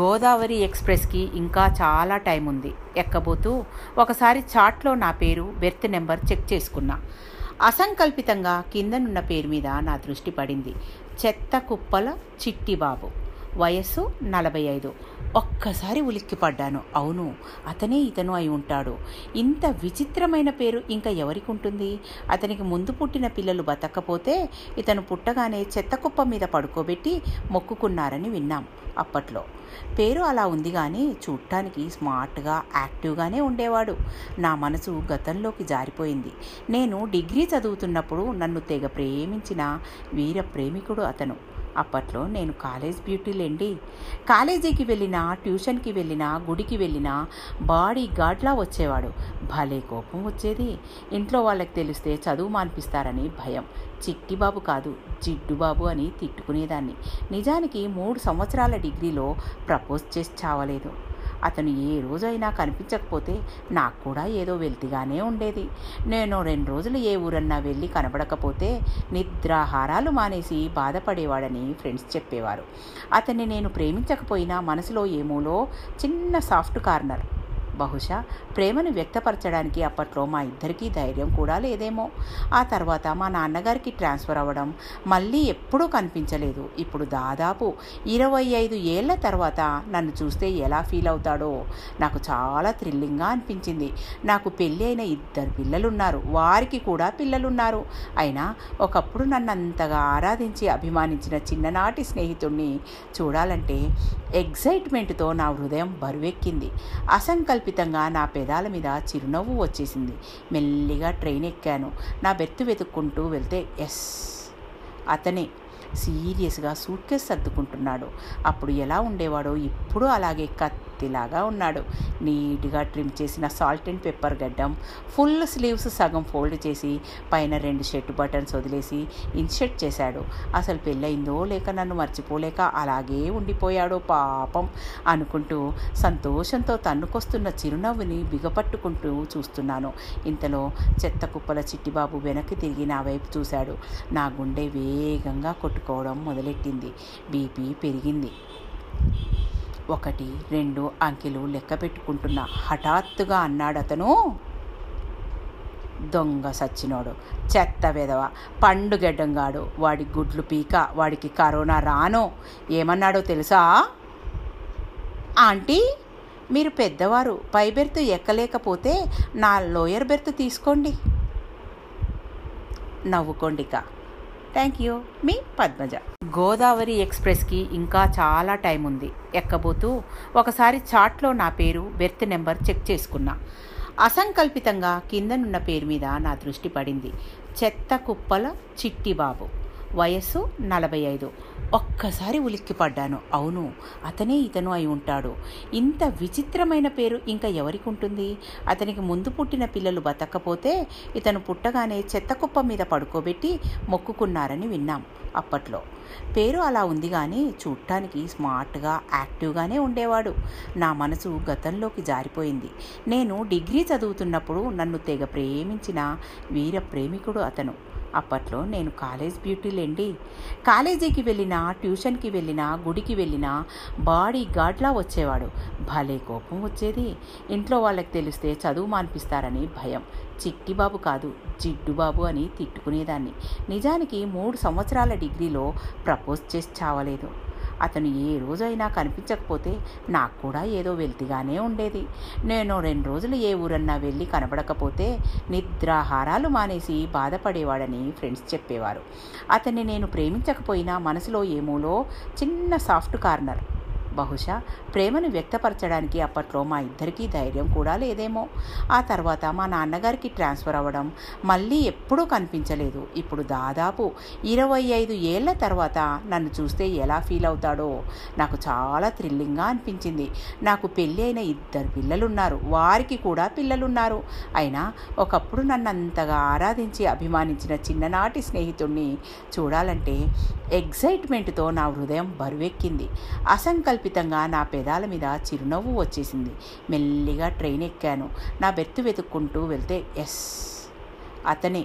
గోదావరి ఎక్స్ప్రెస్కి ఇంకా చాలా టైం ఉంది. ఎక్కబోతూ ఒకసారి చాట్లో నా పేరు బెర్త్ నెంబర్ చెక్ చేసుకున్నా. అసంకల్పితంగా కిందనున్న పేరు మీద నా దృష్టి పడింది. చెత్త కుప్పల చిట్టిబాబు. వయస్సు నలభై ఐదు ఒక్కసారి ఉలిక్కిపడ్డాను. అవును అతనే ఇతను అయి ఉంటాడు. ఇంత విచిత్రమైన పేరు ఇంకా ఎవరికి ఉంటుంది అతనికి ముందు పుట్టిన పిల్లలు బతకపోతే ఇతను పుట్టగానే చెత్త కుప్ప మీద పడుకోబెట్టి మొక్కుకున్నారని విన్నాం అప్పట్లో. పేరు అలా ఉంది కానీ చూడటానికి స్మార్ట్గా యాక్టివ్గానే ఉండేవాడు. నా మనసు గతంలోకి జారిపోయింది. నేను డిగ్రీ చదువుతున్నప్పుడు నన్ను తెగ ప్రేమించిన వీర ప్రేమికుడు అతను. అప్పట్లో నేను కాలేజ్ బ్యూటీలేండి కాలేజీకి వెళ్ళినా ట్యూషన్కి వెళ్ళినా గుడికి వెళ్ళినా బాడీ గార్డ్లా వచ్చేవాడు. భలే కోపం వచ్చేది. ఇంట్లో వాళ్ళకి తెలిస్తే చదువు మాన్పిస్తారని భయం. చిట్టిబాబు కాదు జిడ్డుబాబు అని తిట్టుకునేదాన్ని. నిజానికి మూడు సంవత్సరాల డిగ్రీలో ప్రపోజ్ చేసి చావలేదు. అతను ఏ రోజైనా కనిపించకపోతే నాకు కూడా ఏదో వెల్తిగానే ఉండేది. నేను రెండు రోజులు ఏ ఊరన్నా వెళ్ళి కనబడకపోతే నిద్రాహారాలు మానేసి బాధపడేవాడని ఫ్రెండ్స్ చెప్పేవారు. అతన్ని నేను ప్రేమించకపోయినా మనసులో ఏమోలో చిన్న సాఫ్ట్ కార్నర్ బహుశా ప్రేమను వ్యక్తపరచడానికి అప్పట్లో మా ఇద్దరికీ ధైర్యం కూడా లేదేమో. ఆ తర్వాత మా నాన్నగారికి ట్రాన్స్ఫర్ అవ్వడం మళ్ళీ ఎప్పుడూ కనిపించలేదు. ఇప్పుడు దాదాపు ఇరవై ఐదు ఏళ్ళ తర్వాత నన్ను చూస్తే ఎలా ఫీల్ అవుతాడో నాకు చాలా థ్రిల్లింగ్గా అనిపించింది. నాకు పెళ్ళి అయిన ఇద్దరు పిల్లలున్నారు. వారికి కూడా పిల్లలున్నారు. అయినా ఒకప్పుడు నన్ను అంతగా ఆరాధించి అభిమానించిన చిన్ననాటి స్నేహితుడిని చూడాలంటే ఎగ్జైట్మెంట్తో నా హృదయం బరువెక్కింది. కల్పితంగా నా పెదాల మీద చిరునవ్వు వచ్చేసింది. మెల్లిగా ట్రైన్ ఎక్కాను. నా బెర్త్ వెతుక్కుంటూ వెళ్తే ఎస్ అతనే సీరియస్గా సూట్కేస్ సర్దుకుంటున్నాడు. అప్పుడు ఎలా ఉండేవాడో ఇప్పుడు అలాగే కత్తిలాగా ఉన్నాడు. నీట్గా ట్రిమ్ చేసిన సాల్ట్ అండ్ పెప్పర్ గడ్డం ఫుల్ స్లీవ్స్ సగం ఫోల్డ్ చేసి పైన రెండు షర్ట్ బటన్స్ వదిలేసి ఇన్షర్ట్ చేశాడు. అసలు పెళ్ళయిందో లేక నన్ను మర్చిపోలేక అలాగే ఉండిపోయాడో పాపం అనుకుంటూ సంతోషంతో తన్నుకొస్తున్న చిరునవ్వుని బిగపట్టుకుంటూ చూస్తున్నాను. ఇంతలో చెత్త కుప్పల చిట్టిబాబు వెనక్కి తిరిగి నా వైపు చూశాడు. నా గుండె వేగంగా కొట్టుకోవడం మొదలెట్టింది. బీపీ పెరిగింది. ఒకటి రెండు అంకెలు లెక్క పెట్టుకుంటున్న హఠాత్తుగా అన్నాడు అతను దొంగ సచ్చినోడు చెత్త విధవ పండుగెడ్డంగాడు వాడి గుడ్లు పీక వాడికి కరోనా రానో ఏమన్నాడో తెలుసా? ఆంటీ మీరు పెద్దవారు పై బెర్త్ ఎక్కలేకపోతే నా లోయర్ బెర్త్ తీసుకోండి. నవ్వుకోండిక. థ్యాంక్ యూ మీ పద్మజ. గోదావరి ఎక్స్ప్రెస్కి ఇంకా చాలా టైం ఉంది. ఎక్కబోతూ ఒకసారి చాట్లో నా పేరు బెర్త్ నెంబర్ చెక్ చేసుకున్నా. అసంకల్పితంగా కిందనున్న పేరు మీద నా దృష్టి పడింది. చెత్త కుప్పల చిట్టిబాబు. వయస్సు నలభై ఐదు ఒక్కసారి ఉలిక్కిపడ్డాను. అవును అతనే ఇతను అయి ఉంటాడు. ఇంత విచిత్రమైన పేరు ఇంకా ఎవరికి ఉంటుంది అతనికి ముందు పుట్టిన పిల్లలు బతకపోతే ఇతను పుట్టగానే చెత్త కుప్ప మీద పడుకోబెట్టి మొక్కుకున్నారని విన్నాం అప్పట్లో. పేరు అలా ఉంది కానీ చూడటానికి స్మార్ట్గా యాక్టివ్గానే ఉండేవాడు. నా మనసు గతంలోకి జారిపోయింది. నేను డిగ్రీ చదువుతున్నప్పుడు నన్ను తెగ ప్రేమించిన వీర ప్రేమికుడు అతను. అప్పట్లో నేను కాలేజ్ బ్యూటీలేండి కాలేజీకి వెళ్ళినా ట్యూషన్కి వెళ్ళినా గుడికి వెళ్ళినా బాడీ గార్డ్లా వచ్చేవాడు. భలే కోపం వచ్చేది. ఇంట్లో వాళ్ళకి తెలిస్తే చదువు మాన్పిస్తారని భయం. చిట్టిబాబు కాదు జిడ్డుబాబు అని తిట్టుకునేదాన్ని. నిజానికి మూడు సంవత్సరాల డిగ్రీలో ప్రపోజ్ చేసి చావలేదు. అతను ఏ రోజైనా కనిపించకపోతే నాకు కూడా ఏదో వెల్తిగానే ఉండేది. నేను రెండు రోజులు ఏ ఊరన్నా వెళ్ళి కనబడకపోతే నిద్రాహారాలు మానేసి బాధపడేవాడని ఫ్రెండ్స్ చెప్పేవారు. అతన్ని నేను ప్రేమించకపోయినా మనసులో ఏమోలో చిన్న సాఫ్ట్ కార్నర్ బహుశా ప్రేమను వ్యక్తపరచడానికి అప్పట్లో మా ఇద్దరికీ ధైర్యం కూడా లేదేమో. ఆ తర్వాత మా నాన్నగారికి ట్రాన్స్ఫర్ అవ్వడం మళ్ళీ ఎప్పుడూ కనిపించలేదు. ఇప్పుడు దాదాపు ఇరవై ఐదు ఏళ్ళ తర్వాత నన్ను చూస్తే ఎలా ఫీల్ అవుతాడో నాకు చాలా థ్రిల్లింగ్గా అనిపించింది. నాకు పెళ్ళి అయిన ఇద్దరు పిల్లలున్నారు. వారికి కూడా పిల్లలున్నారు. అయినా ఒకప్పుడు నన్ను అంతగా ఆరాధించి అభిమానించిన చిన్ననాటి స్నేహితుడిని చూడాలంటే ఎగ్జైట్మెంట్తో నా హృదయం బరువెక్కింది. అసంకల్ప కల్పితంగా నా పెదాల మీద చిరునవ్వు వచ్చేసింది. మెల్లిగా ట్రైన్ ఎక్కాను. నా బెర్త్ వెతుక్కుంటూ వెళ్తే ఎస్ అతనే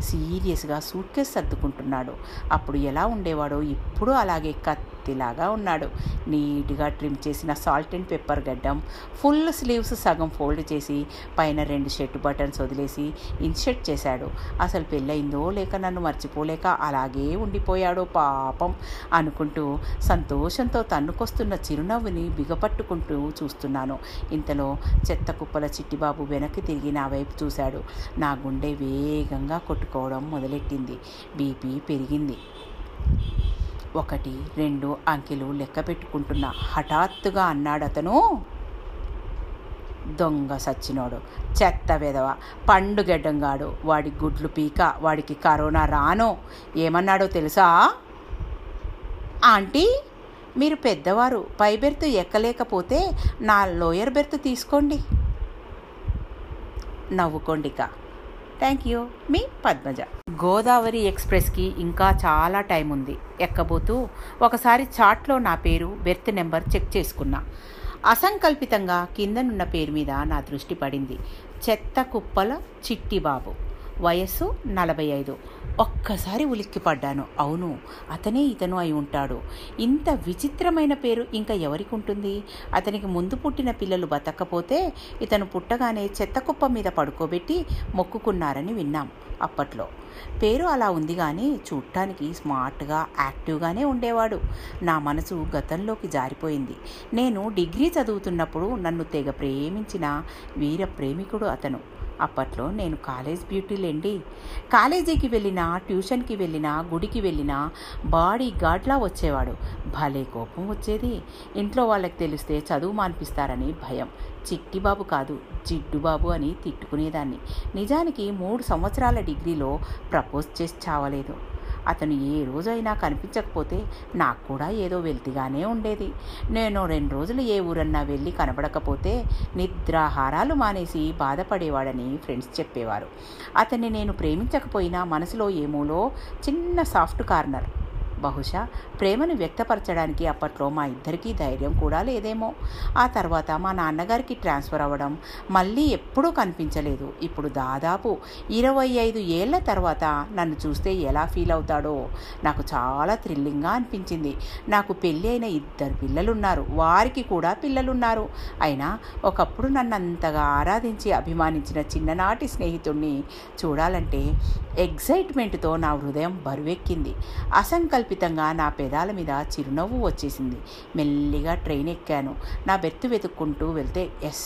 సీరియస్గా సూట్ కేసు సర్దుకుంటున్నాడు. అప్పుడు ఎలా ఉండేవాడో ఇప్పుడు అలాగే కత్ కత్తిలాగా ఉన్నాడు. నీట్గా ట్రిమ్ చేసిన సాల్ట్ అండ్ పెప్పర్ గడ్డం ఫుల్ స్లీవ్స్ సగం ఫోల్డ్ చేసి పైన రెండు షర్ట్ బటన్స్ వదిలేసి ఇన్షర్ట్ చేశాడు. అసలు పెళ్ళయిందో లేక నన్ను మర్చిపోలేక అలాగే ఉండిపోయాడో పాపం అనుకుంటూ సంతోషంతో తన్నుకొస్తున్న చిరునవ్వుని బిగపట్టుకుంటూ చూస్తున్నాను. ఇంతలో చెత్త కుప్పల చిట్టిబాబు వెనక్కి తిరిగి నా వైపు చూశాడు. నా గుండె వేగంగా కొట్టుకోవడం మొదలెట్టింది. బీపీ పెరిగింది. ఒకటి రెండు అంకెలు లెక్క పెట్టుకుంటున్న హఠాత్తుగా అన్నాడు అతను దొంగ సచ్చినోడు చెత్త విధవ పండుగెడ్డంగాడు వాడి గుడ్లు పీక వాడికి కరోనా రానో ఏమన్నాడో తెలుసా? ఆంటీ మీరు పెద్దవారు పై బెర్త్ ఎక్కలేకపోతే నా లోయర్ బెర్త్ తీసుకోండి. నవ్వుకోండిక. Thank you. మీ పద్మజ. గోదావరి ఎక్స్ప్రెస్కి ఇంకా చాలా టైం ఉంది. ఎక్కబోతూ ఒకసారి చాట్లో నా పేరు బెర్త్ నెంబర్ చెక్ చేసుకున్నా. అసంకల్పితంగా కిందనున్న పేరు మీద నా దృష్టి పడింది. చెత్త కుప్పల చిట్టిబాబు. వయస్సు నలభై ఐదు ఒక్కసారి ఉలిక్కిపడ్డాను. అవును అతనే ఇతను అయి ఉంటాడు. ఇంత విచిత్రమైన పేరు ఇంకా ఎవరికి ఉంటుంది అతనికి ముందు పుట్టిన పిల్లలు బతకపోతే ఇతను పుట్టగానే చెత్త కుప్ప మీద పడుకోబెట్టి మొక్కుకున్నారని విన్నాం అప్పట్లో. పేరు అలా ఉంది కానీ చూడటానికి స్మార్ట్గా యాక్టివ్గానే ఉండేవాడు. నా మనసు గతంలోకి జారిపోయింది. నేను డిగ్రీ చదువుతున్నప్పుడు నన్ను తెగ ప్రేమించిన వీర ప్రేమికుడు అతను. అప్పట్లో నేను కాలేజ్ బ్యూటీలేండి కాలేజీకి వెళ్ళినా ట్యూషన్కి వెళ్ళినా గుడికి వెళ్ళినా బాడీ గాడ్లా వచ్చేవాడు. భలే కోపం వచ్చేది. ఇంట్లో వాళ్ళకి తెలిస్తే చదువు మాన్పిస్తారని భయం. చిట్టిబాబు కాదు జిడ్డుబాబు అని తిట్టుకునేదాన్ని. నిజానికి మూడు సంవత్సరాల డిగ్రీలో ప్రపోజ్ చేసి చావలేదు. అతను ఏ రోజైనా కనిపించకపోతే నాకు కూడా ఏదో వెల్తిగానే ఉండేది. నేను రెండు రోజులు ఏ ఊరన్నా వెళ్ళి కనబడకపోతే నిద్రాహారాలు మానేసి బాధపడేవాడని ఫ్రెండ్స్ చెప్పేవారు. అతన్ని నేను ప్రేమించకపోయినా మనసులో ఏమోలో చిన్న సాఫ్ట్ కార్నర్ బహుశా ప్రేమను వ్యక్తపరచడానికి అప్పట్లో మా ఇద్దరికీ ధైర్యం కూడా లేదేమో. ఆ తర్వాత మా నాన్నగారికి ట్రాన్స్ఫర్ అవ్వడం మళ్ళీ ఎప్పుడూ కనిపించలేదు. ఇప్పుడు దాదాపు ఇరవై ఐదు ఏళ్ళ తర్వాత నన్ను చూస్తే ఎలా ఫీల్ అవుతాడో నాకు చాలా థ్రిల్లింగ్గా అనిపించింది. నాకు పెళ్ళి అయిన ఇద్దరు పిల్లలున్నారు. వారికి కూడా పిల్లలున్నారు. అయినా ఒకప్పుడు నన్ను అంతగా ఆరాధించి అభిమానించిన చిన్ననాటి స్నేహితుడిని చూడాలంటే ఎగ్జైట్మెంట్తో నా హృదయం బరువెక్కింది. అసంకల్ప కల్పితంగా నా పెదాల మీద చిరునవ్వు వచ్చేసింది. మెల్లిగా ట్రైన్ ఎక్కాను. నా బెర్త్ వెతుక్కుంటూ వెళ్తే ఎస్.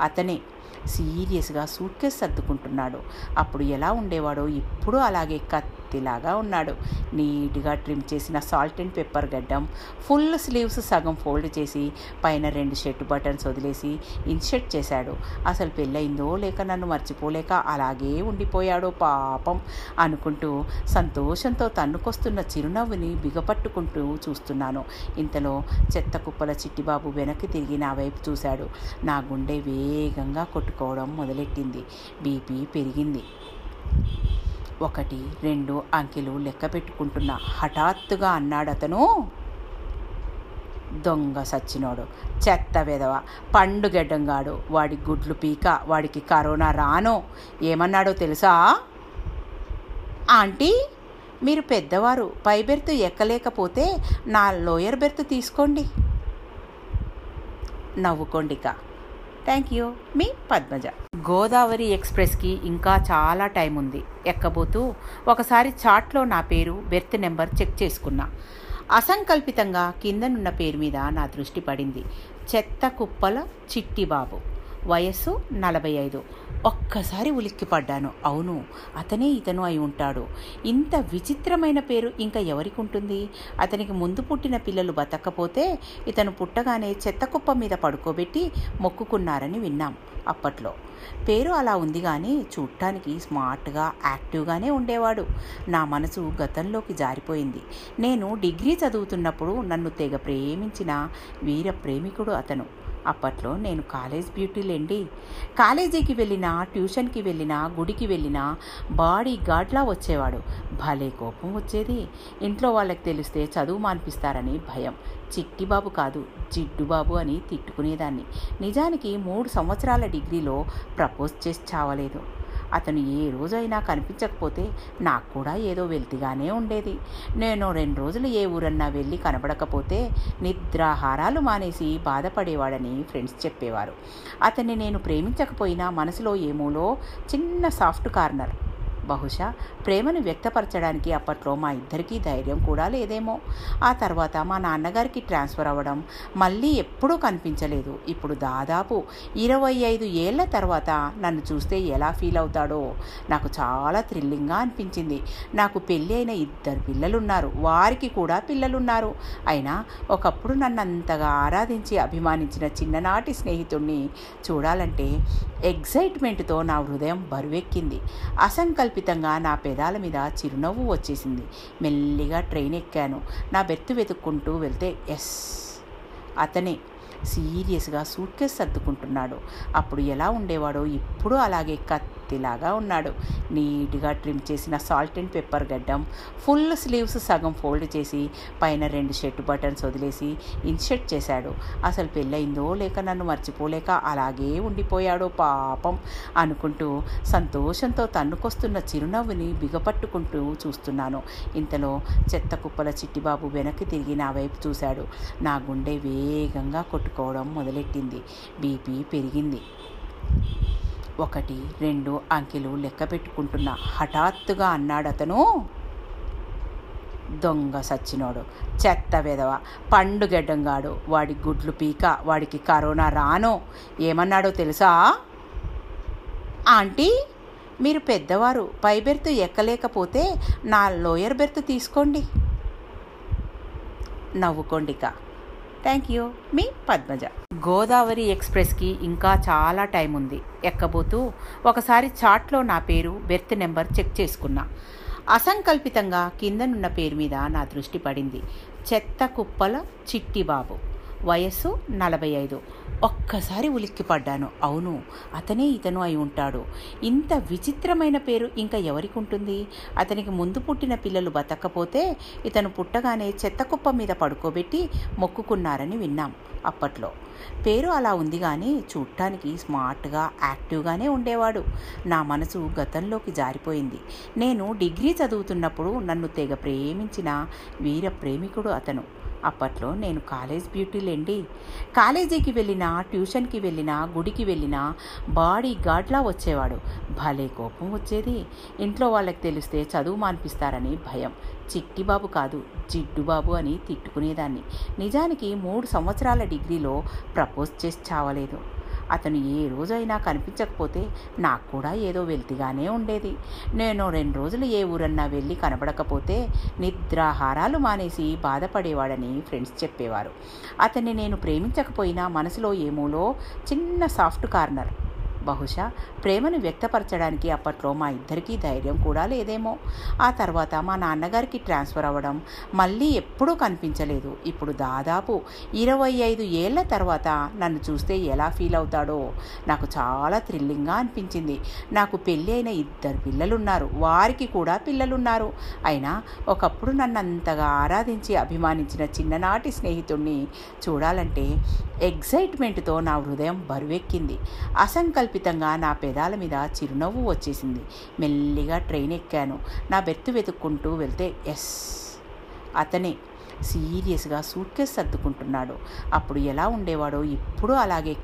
అతనే సీరియస్గా సూట్ కేసు సర్దుకుంటున్నాడు. అప్పుడు ఎలా ఉండేవాడో ఇప్పుడు అలాగే కత్ కత్తిలాగా ఉన్నాడు. నీట్గా ట్రిమ్ చేసిన సాల్ట్ అండ్ పెప్పర్ గడ్డం ఫుల్ స్లీవ్స్ సగం ఫోల్డ్ చేసి పైన రెండు షర్ట్ బటన్స్ వదిలేసి ఇన్షర్ట్ చేశాడు. అసలు పెళ్ళయిందో లేక నన్ను మర్చిపోలేక అలాగే ఉండిపోయాడో పాపం అనుకుంటూ సంతోషంతో తన్నుకొస్తున్న చిరునవ్వుని బిగపట్టుకుంటూ చూస్తున్నాను. ఇంతలో చెత్త కుప్పల చిట్టిబాబు వెనక్కి తిరిగి నా వైపు చూశాడు. నా గుండె వేగంగా కొట్టుకోవడం మొదలెట్టింది. బీపీ పెరిగింది. ఒకటి రెండు అంకెలు లెక్క పెట్టుకుంటున్న హఠాత్తుగా అన్నాడు అతను. దొంగ సచ్చినోడు చెత్త విధవ పండుగెడ్డంగాడు వాడి గుడ్లు పీక వాడికి కరోనా రానో ఏమన్నాడో తెలుసా? ఆంటీ మీరు పెద్దవారు పై బెర్త్ ఎక్కలేకపోతే నా లోయర్ బెర్త్ తీసుకోండి. నవ్వుకోండిక. Thank you. మీ పద్మజ. గోదావరి ఎక్స్ప్రెస్కి ఇంకా చాలా టైం ఉంది. ఎక్కబోతూ ఒకసారి చాట్లో నా పేరు బెర్త్ నెంబర్ చెక్ చేసుకున్నా. అసంకల్పితంగా కిందనున్న పేరు మీద నా దృష్టి పడింది. చెత్త కుప్పల చిట్టిబాబు. వయస్సు నలభై ఐదు ఒక్కసారి ఉలిక్కిపడ్డాను. అవును అతనే ఇతను అయి ఉంటాడు. ఇంత విచిత్రమైన పేరు ఇంకా ఎవరికి ఉంటుంది అతనికి ముందు పుట్టిన పిల్లలు బతకపోతే ఇతను పుట్టగానే చెత్త కుప్ప మీద పడుకోబెట్టి మొక్కుకున్నారని విన్నాం అప్పట్లో. పేరు అలా ఉంది కానీ చూడటానికి స్మార్ట్గా యాక్టివ్గానే ఉండేవాడు. నా మనసు గతంలోకి జారిపోయింది. నేను డిగ్రీ చదువుతున్నప్పుడు నన్ను తెగ ప్రేమించిన వీర ప్రేమికుడు అతను. అప్పట్లో నేను కాలేజ్ బ్యూటీలేండి కాలేజీకి వెళ్ళినా ట్యూషన్కి వెళ్ళినా గుడికి వెళ్ళినా బాడీ గాడ్లా వచ్చేవాడు. భలే కోపం వచ్చేది. ఇంట్లో వాళ్ళకి తెలిస్తే చదువు మాన్పిస్తారని భయం. చిట్టిబాబు కాదు జిడ్డుబాబు అని తిట్టుకునేదాన్ని. నిజానికి మూడు సంవత్సరాల డిగ్రీలో ప్రపోజ్ చేసి చావలేదు. అతను ఏ రోజైనా కనిపించకపోతే నాకు కూడా ఏదో వెల్తిగానే ఉండేది. నేను రెండు రోజులు ఏ ఊరన్నా వెళ్ళి కనబడకపోతే నిద్రాహారాలు మానేసి బాధపడేవాడని ఫ్రెండ్స్ చెప్పేవారు. అతన్ని నేను ప్రేమించకపోయినా మనసులో ఏమోలో చిన్న సాఫ్ట్ కార్నర్ బహుశా ప్రేమను వ్యక్తపరచడానికి అప్పట్లో మా ఇద్దరికీ ధైర్యం కూడా లేదేమో. ఆ తర్వాత మా నాన్నగారికి ట్రాన్స్ఫర్ అవ్వడం మళ్ళీ ఎప్పుడూ కనిపించలేదు. ఇప్పుడు దాదాపు ఇరవై ఐదు ఏళ్ళ తర్వాత నన్ను చూస్తే ఎలా ఫీల్ అవుతాడో నాకు చాలా థ్రిల్లింగ్గా అనిపించింది. నాకు పెళ్ళి అయిన ఇద్దరు పిల్లలున్నారు. వారికి కూడా పిల్లలున్నారు. అయినా ఒకప్పుడు నన్ను అంతగా ఆరాధించి అభిమానించిన చిన్ననాటి స్నేహితుడిని చూడాలంటే ఎగ్జైట్మెంట్తో నా హృదయం బరువెక్కింది. అసంకల్ప కల్పితంగా నా పెదాల మీద చిరునవ్వు వచ్చేసింది. మెల్లిగా ట్రైన్ ఎక్కాను. నా బెర్త్ వెతుక్కుంటూ వెళ్తే ఎస్ అతనే సీరియస్గా సూట్ కేసు సర్దుకుంటున్నాడు. అప్పుడు ఎలా ఉండేవాడో ఇప్పుడు అలాగే మూర్తిలాగా ఉన్నాడు. నీట్గా ట్రిమ్ చేసిన సాల్ట్ అండ్ పెప్పర్ గడ్డం ఫుల్ స్లీవ్స్ సగం ఫోల్డ్ చేసి పైన రెండు షర్ట్ బటన్స్ వదిలేసి ఇన్షర్ట్ చేశాడు. అసలు పెళ్ళయిందో లేక నన్ను మర్చిపోలేక అలాగే ఉండిపోయాడో పాపం అనుకుంటూ సంతోషంతో తన్నుకొస్తున్న చిరునవ్వుని బిగపట్టుకుంటూ చూస్తున్నాను. ఇంతలో చెత్త కుప్పల చిట్టిబాబు వెనక్కి తిరిగి నా వైపు చూశాడు. నా గుండె వేగంగా కొట్టుకోవడం మొదలెట్టింది. బీపీ పెరిగింది. ఒకటి రెండు అంకెలు లెక్క పెట్టుకుంటున్నా. హఠాత్తుగా అన్నాడు అతను దొంగ సచ్చినోడు. చెత్త విధవ పండుగెడ్డంగాడు వాడి గుడ్లు పీక వాడికి కరోనా రానో? ఏమన్నాడో తెలుసా? ఆంటీ మీరు పెద్దవారు పై బెర్త్ ఎక్కలేకపోతే నా లోయర్ బెర్త్ తీసుకోండి. నవ్వుకోండిక. Thank you. మీ పద్మజ. గోదావరి ఎక్స్ప్రెస్కి ఇంకా చాలా టైం ఉంది. ఎక్కబోతూ ఒకసారి చాట్లో నా పేరు బెర్త్ నెంబర్ చెక్ చేసుకున్నా. అసంకల్పితంగా కిందనున్న పేరు మీద నా దృష్టి పడింది. చెత్త కుప్పల చిట్టిబాబు. వయస్సు నలభై ఐదు ఒక్కసారి ఉలిక్కిపడ్డాను. అవును అతనే ఇతను అయి ఉంటాడు. ఇంత విచిత్రమైన పేరు ఇంకా ఎవరికి ఉంటుంది అతనికి ముందు పుట్టిన పిల్లలు బతకపోతే ఇతను పుట్టగానే చెత్త కుప్ప మీద పడుకోబెట్టి మొక్కుకున్నారని విన్నాం అప్పట్లో. పేరు అలా ఉంది కానీ చూడటానికి స్మార్ట్గా యాక్టివ్గానే ఉండేవాడు. నా మనసు గతంలోకి జారిపోయింది. నేను డిగ్రీ చదువుతున్నప్పుడు నన్ను తెగ ప్రేమించిన వీర ప్రేమికుడు అతను. అప్పట్లో నేను కాలేజ్ బ్యూటీలేండి కాలేజీకి వెళ్ళినా ట్యూషన్కి వెళ్ళినా గుడికి వెళ్ళినా బాడీ గార్డ్లా వచ్చేవాడు. భలే కోపం వచ్చేది. ఇంట్లో వాళ్ళకి తెలిస్తే చదువు మాన్పిస్తారని భయం. చిట్టిబాబు కాదు జిడ్డుబాబు అని తిట్టుకునేదాన్ని. నిజానికి మూడు సంవత్సరాల డిగ్రీలో ప్రపోజ్ చేసి చావలేదు. అతను ఏ రోజైనా కనిపించకపోతే నాకు కూడా ఏదో వెల్తిగానే ఉండేది. నేను రెండు రోజులు ఏ ఊరన్నా వెళ్ళి కనబడకపోతే నిద్రాహారాలు మానేసి బాధపడేవాడని ఫ్రెండ్స్ చెప్పేవారు. అతన్ని నేను ప్రేమించకపోయినా మనసులో ఏమోలో చిన్న సాఫ్ట్ కార్నర్ బహుశా ప్రేమను వ్యక్తపరచడానికి అప్పట్లో మా ఇద్దరికీ ధైర్యం కూడా లేదేమో. ఆ తర్వాత మా నాన్నగారికి ట్రాన్స్ఫర్ అవ్వడం మళ్ళీ ఎప్పుడూ కనిపించలేదు. ఇప్పుడు దాదాపు ఇరవై ఐదు ఏళ్ళ తర్వాత నన్ను చూస్తే ఎలా ఫీల్ అవుతాడో నాకు చాలా థ్రిల్లింగ్గా అనిపించింది. నాకు పెళ్ళి అయిన ఇద్దరు పిల్లలున్నారు. వారికి కూడా పిల్లలున్నారు. అయినా ఒకప్పుడు నన్ను అంతగా ఆరాధించి అభిమానించిన చిన్ననాటి స్నేహితుడిని చూడాలంటే ఎగ్జైట్మెంట్తో నా హృదయం బరువెక్కింది. అసంకల్పితంగా నా పెదాల మీద చిరునవ్వు వచ్చేసింది. మెల్లిగా ట్రైన్ ఎక్కాను. నా బెర్త్ వెతుక్కుంటూ వెళ్తే ఎస్ అతనే సీరియస్గా సూట్ కేసు సర్దుకుంటున్నాడు. అప్పుడు ఎలా ఉండేవాడో ఇప్పుడు అలాగే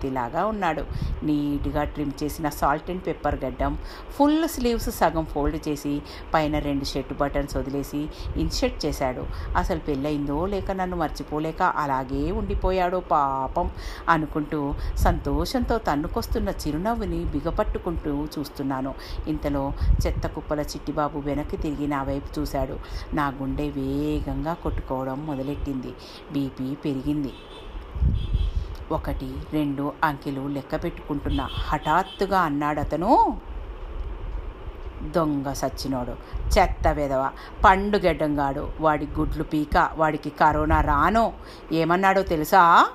మూర్తిలాగా ఉన్నాడు. నీట్గా ట్రిమ్ చేసిన సాల్ట్ అండ్ పెప్పర్ గడ్డం ఫుల్ స్లీవ్స్ సగం ఫోల్డ్ చేసి పైన రెండు షర్ట్ బటన్స్ వదిలేసి ఇన్షర్ట్ చేశాడు. అసలు పెళ్ళయిందో లేక నన్ను మర్చిపోలేక అలాగే ఉండిపోయాడో పాపం అనుకుంటూ సంతోషంతో తన్నుకొస్తున్న చిరునవ్వుని బిగపట్టుకుంటూ చూస్తున్నాను. ఇంతలో చెత్త కుప్పల చిట్టిబాబు వెనక్కి తిరిగి నా వైపు చూశాడు. నా గుండె వేగంగా కొట్టుకోవడం మొదలెట్టింది. బీపీ పెరిగింది. ఒకటి రెండు అంకెలు లెక్క పెట్టుకుంటున్నా. హఠాత్తుగా అన్నాడు అతను దొంగ సచ్చినోడు. చెత్త విధవ పండుగెడ్డంగాడు వాడి గుడ్లు పీక వాడికి కరోనా రానో? ఏమన్నాడో తెలుసా?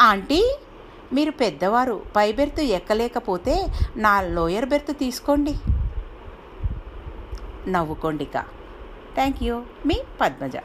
ఆంటీ మీరు పెద్దవారు పై బెర్త్ ఎక్కలేకపోతే నా లోయర్ బెర్త్ తీసుకోండి. నవ్వుకోండిక. థ్యాంక్ యూ మీ పద్మజ.